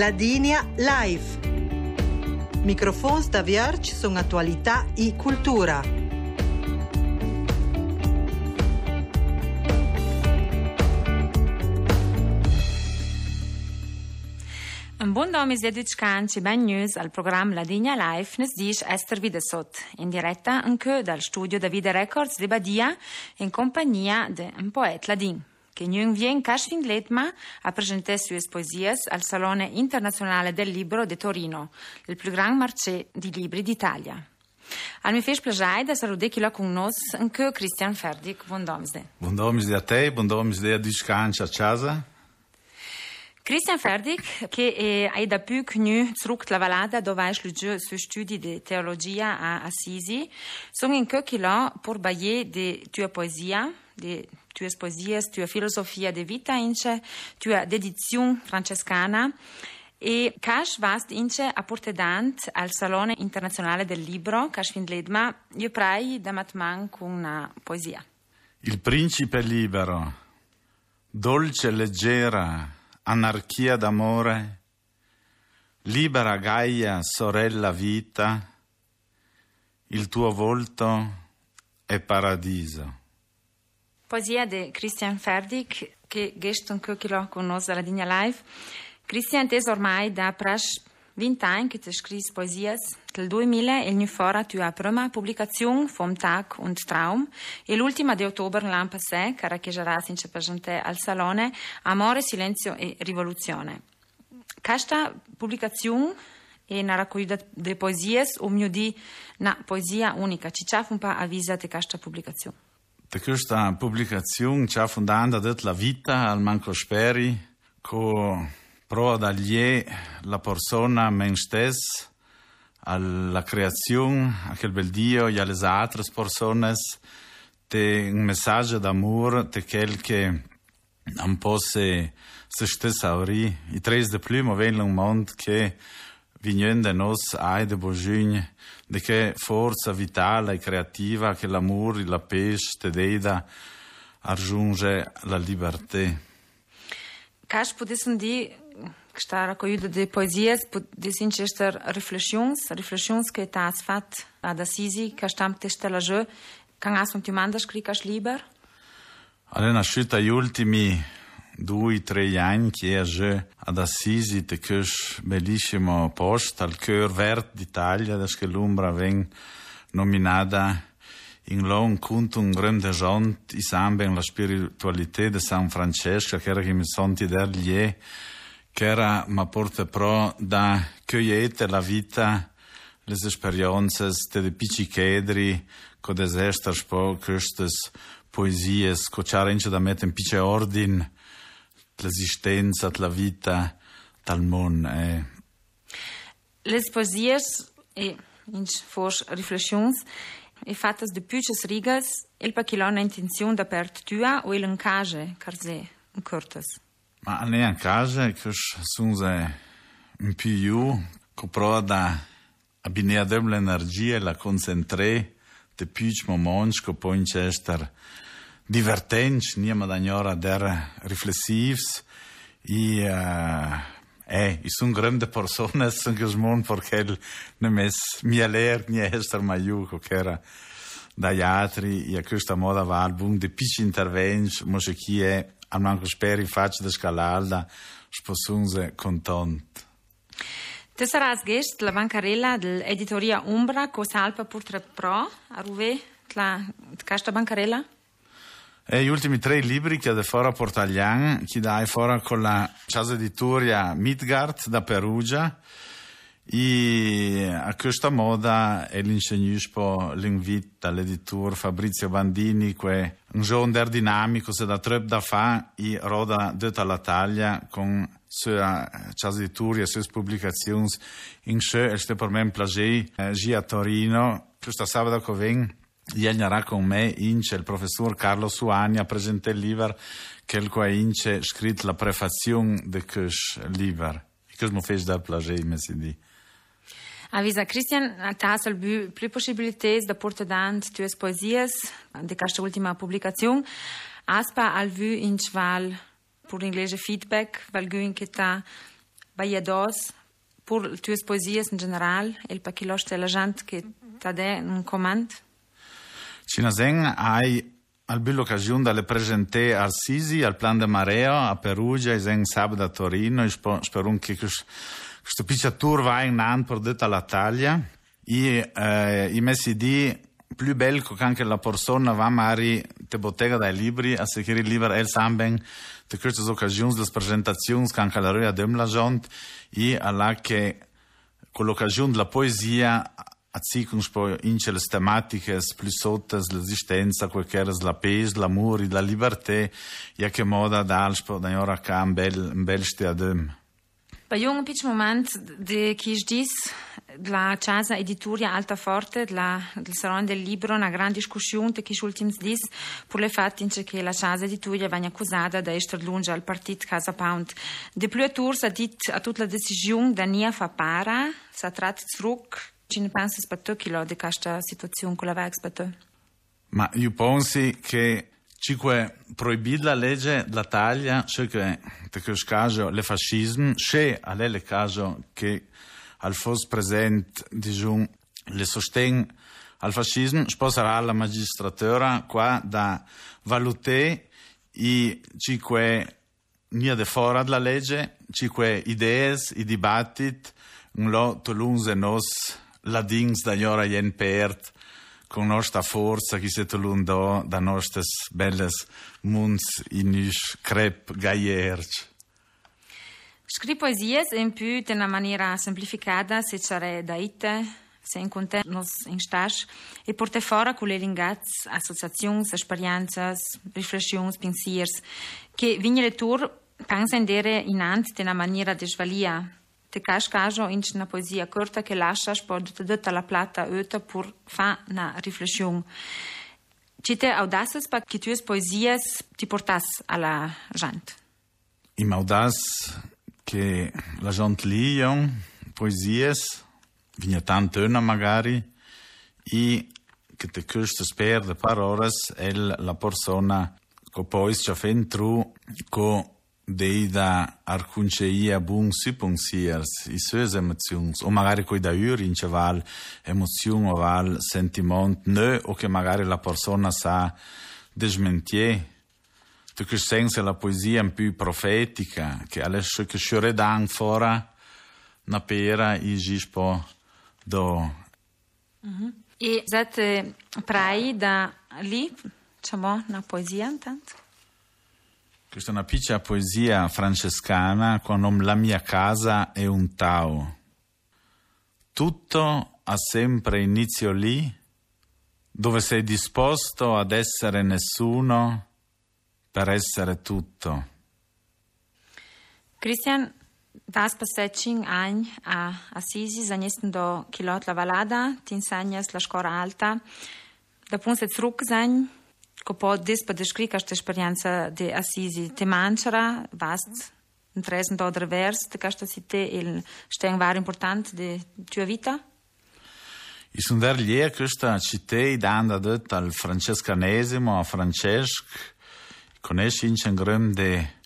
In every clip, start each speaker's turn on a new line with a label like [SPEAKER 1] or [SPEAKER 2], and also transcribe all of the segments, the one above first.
[SPEAKER 1] Ladinia Live. Microfons da Vierge sono attualità e cultura.
[SPEAKER 2] Un buon nome di Duccanci Ben News al programma La Digna Life nes dice Esther Videsot, in diretta anche dal studio Davide Records di Badia in compagnia di un poeta ladin che non viene Cashvin Letma a presentare sue poesie al Salone Internazionale del Libro di Torino, il più grande marché di libri d'Italia. Al mi fece piacere di salutare chi l'ha con noi, anche Christian Ferdig. Buon domesday.
[SPEAKER 3] Buon domesday a te, domesday a Duccanci a casa.
[SPEAKER 2] Christian Ferdig, che è da più connu zurück la Valada, dove ha svolto i suoi studi di teologia a Assisi, sono in là per bagliare di tua poesia, di tue poesie, tua filosofia di vita, ince, tua dedizione francescana, e Cash vast ince a portedant al Salone Internazionale del Libro, Cash Findledma, io prai da matman con una poesia.
[SPEAKER 3] Il principe libero, dolce e leggera, anarchia d'amore, libera Gaia, sorella vita, il tuo volto è paradiso.
[SPEAKER 2] Poesia di Christian Ferdig, che gestern kökilo con noi alla Digna Live. Christian è ormai da prash 20 anni che ti scrivi poesie. Nel 2000 è fora tua prima pubblicazione, Vom Tag und Traum, e l'ultima di ottobre l'anno passato, che sarà si presentare al Salone, Amore, Silenzio e Rivoluzione. Questa pubblicazione è una raccolta di poesie, o meglio di una poesia unica. Ci c'è un po' avvisa di questa pubblicazione.
[SPEAKER 3] Da questa pubblicazione ci ha fondato la vita al Manco Speri, con prova dagli la persona men stessa, alla creazione, a quel bel Dio e alle altre persone, te un messaggio d'amore, te quel che non posse se stessa avrì. I tre de più vengono un mondo che vignen de nos ai de bojugn, de che forza vitale e creativa che l'amore, la pace te deida raggiunge la libertà.
[SPEAKER 2] Cash potessem di sta raccogliendo di poesie, potessem cester riflessioni, riflessioni che tas fat ad Assisi, che stam testa la jeu, can as un timanda scricas liber?
[SPEAKER 3] Alle nascita gli ultimi due, tre anni che è ad Assisi, te quel bellissimo posto al cœur vert d'Italia, da che l'Umbra ven nominata in long un grande gente i sambe la spiritualità di San Francesco, che era mi senti dergli, che era ma porta pro da cogliete la vita, le esperienze de piccicedri, co desestar spo questes poesies, co c'era da mettere in picce ordine, l'esistenza, la vita dal mondo. Eh.
[SPEAKER 2] Le poesie e in fors riflessioni e fatte di piuches rigas il pa chilò una intenzione da pert tua o il encage carze un curtas.
[SPEAKER 3] Ma ne sono un più io che prova da abbinare l'energia e la concentrare de piuch moments che poi in cester divertenti, niema da gnora der riflessivs i uh, eh, i sunt grande persone sunt che smon perché nemes mi aler ni ester maiuco che era dagli altri e a questa moda va album de pici interventi mo chi al manco speri faccia de scalalda sposunze content
[SPEAKER 2] Te saras gest la bancarella dell'editoria Umbra co salpa purtre pro a ruve la casta bancarella?
[SPEAKER 3] E gli ultimi tre libri che ha fuori a Portaglian, che dai fuori con la casa editoria Midgard da Perugia, e a questa moda è l'insegnuspo l'invito all'editore Fabrizio Bandini, che un giorno dinamico, se da tre da fa, e roda tutta la taglia con sua casa editoria, sue pubblicazioni, in sé, è per me un piacere, eh, a Torino, questa sabato che vengo, Jelnjarà con me ince il professor Carlo Suani a presentare il libro che il quale ince scritto la prefazione di questo libro. E questo mi fa dar piacere, mi si di.
[SPEAKER 2] Avisa Christian, tas al più possibilità da portare dant tue poesie di questa ultima pubblicazione. Aspa al vu in chval per l'inglese feedback, val guin che ta Bayados, pur le tues poesies in general, el pa chi l'oste la gente che t'ade un comand?
[SPEAKER 3] Cinaseng hai al bill l'occasione dalle presente al Sisi, al Plan de Mareo, a Perugia, e sen sabato a Torino, e spero che questo piccia tour va in an per tutta l'Italia. E eh, i messi di più bello che anche la persona va magari te bottega dai libri, a se il libro el samben, te queste occasioni, le presentazioni che anche la roia dem la gente, e alla che con l'occasione della poesia Azzicum spo ince le tematiche più sottas l'esistenza, quel che era la pace, l'amore, la libertà, e che moda d'alspo da ora ca un bel, un bel steadem.
[SPEAKER 2] Bei un pitch moment de chi dis la casa editoria Altaforte la, del Salone del Libro una grande discussione che chi ultims dis per le fatti che la casa editoria venne accusata da essere lunga al partito Casa Pound. De più tours ha dit a tutta la decisione da nia fa para, sa trat zurück Ci ne pensi per te di questa situazione con la VEX?
[SPEAKER 3] Ma io penso che ci è proibita la legge la taglia, cioè che in questo caso il fascismo, se è il caso che al fosse presente diciamo, le sostegno al fascismo, sarà la magistratura qua da valutare i cinque nia de fora della legge, cinque idee, i dibattiti, un lot lungo nos la dings da gnora jen perd con nostra forza che siete l'undo da nostre belle munds in us crep gaierci.
[SPEAKER 2] Scri poesie in più in una maniera semplificata se c'è da ite, se in conte nos in stas e porte fora con le lingaz, associazioni, esperienze, riflessioni, pensiers che vigne le tour pensano in una maniera di svalia te kaš kažo inčna poezija corta che lascias pod tutta la plata öta pur fa na riflessione. Ci te audaces pa che tues poesias ti portas alla gente?
[SPEAKER 3] Im audac che la gente lion poesias, vigna tanto una magari, e che te custa sper de parolas el la persona che poi ci fa entru co deida arcunceia bun si pensiers, i sues emozions, o magari coi da ur in ceval emozion o val sentiment, ne o che magari la persona sa desmentie. Tu che senza la poesia più profetica, che adesso che sciore dan fora na pera i gispo do.
[SPEAKER 2] Mm-hmm. E zate prai da lì, diciamo, una poesia intanto?
[SPEAKER 3] Questa è una piccola poesia francescana con La mia casa è un Tao. Tutto ha sempre inizio lì, dove sei disposto ad essere nessuno per essere tutto.
[SPEAKER 2] Christian, das passeggiang any a Assisi, zaniesten do kilot la valada, ti insegnas la scuola alta, da punse zurück sein, ko po des pa descrica questa esperienza di Assisi te mancerà vast interesse do revers de questa città il steng var importante de tua vita?
[SPEAKER 3] I sunt der lie questa città danda det al francescanesimo a Francesc conosci in grem de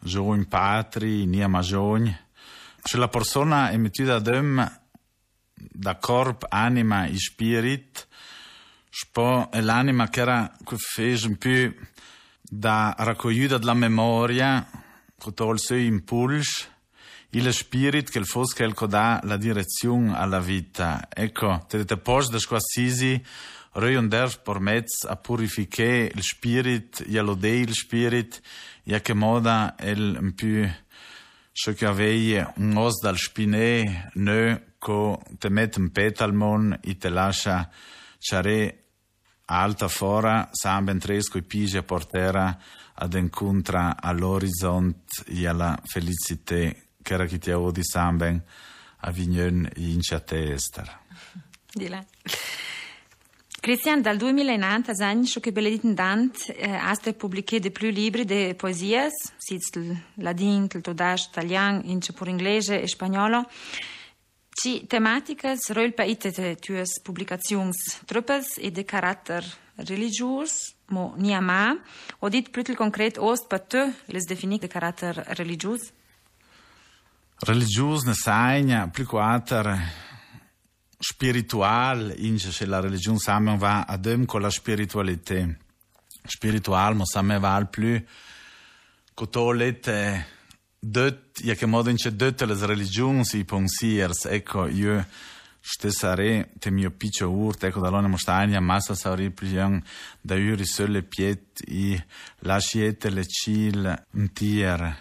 [SPEAKER 3] giovani patri nia magioni se la persona è mettida dem da corp anima e spirit Spo è l'anima che era fece un po' da raccogliere dalla memoria, con il suo impulso, il spirito che fosse quel che dà la direzione alla vita. Ecco, te te post da squassisi, reionder per mezzo a purificare il spirito, e a lodare il spirito, e a che moda il un po' ciò che aveva un os dal spinè, no, che te mette un petalmon e te lascia ciare alta fora San Bentresco e Pigi a portera ad incontra all'orizzonte e alla felicità che era chi ti ha di San Ben a Vignon in Ester.
[SPEAKER 2] Dile. Christian, dal 2090 anni che Benedetto Dant eh, ha pubblicato di più libri di poesie, il ladin, il todash, italiano, in pur inglese e spagnolo. Ci tematikas rölpa ite te tues publications. Truppes e de carattere religios, mo nia ma, o dit plutel concret ost pa te les definit de carattere religios?
[SPEAKER 3] religius ne segna più quattro spiritual ince se la religione samen va adem con la spiritualità spiritual mo samen val più cotolete dött modo ince dött le religioni i pensiers ecco io stessare te mio piccio urt ecco da lona mostagna massa sauri plion da uri sole piet i lasciete le cil tier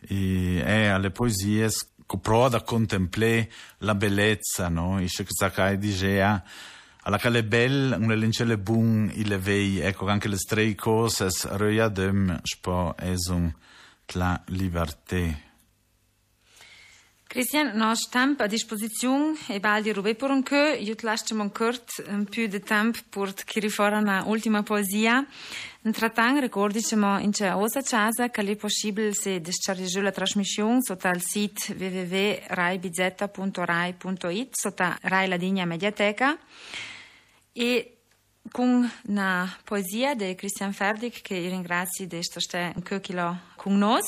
[SPEAKER 3] e è alle poesie proda a contemplare la bellezza, no? E se Zakai diceva, alla quale belle, un lencelle bun, il vei, ecco anche le tre cose, roia dem, spo, esum, la libertà.
[SPEAKER 2] Christian, nós tempo à disposição e baldi rubé por um que eu te laste mon curt un più de tempo por que rifora na última poesia. Entretanto, ricordiamo in c'è osa casa che è possibile se dischargare la trasmissione sotto il sito www.raibizetta.rai.it sotto Rai la Digna Mediateca e con una poesia di Christian Ferdig che ringrazio di essere qui con noi.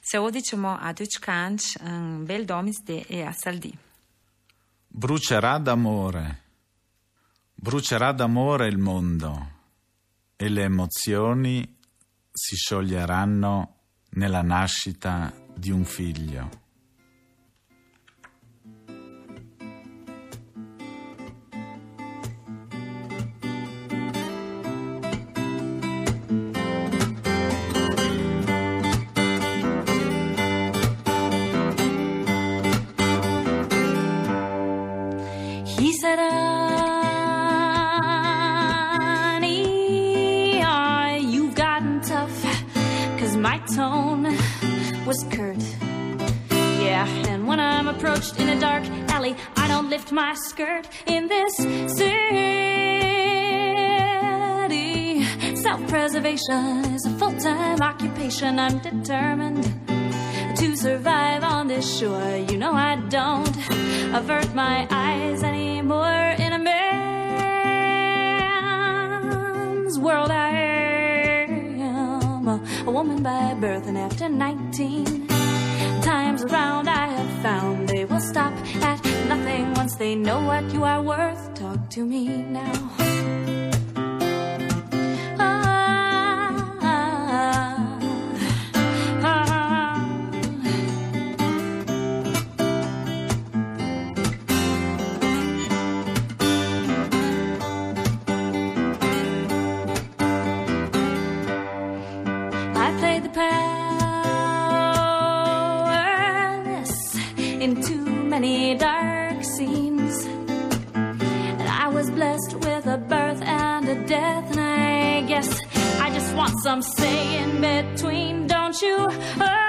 [SPEAKER 2] Se odicemo a Dučkanč, un bel domis e a Saldi.
[SPEAKER 3] Brucerà d'amore, brucerà d'amore il mondo e le emozioni si scioglieranno nella nascita di un figlio.
[SPEAKER 4] My skirt in this city. Self preservation is a full time occupation. I'm determined to survive on this shore. You know, I don't avert my eyes anymore in a man's world. I am a, a woman by birth, and after 19 know what you are worth. Talk to me now. I the powerless in too many dark between, don't you?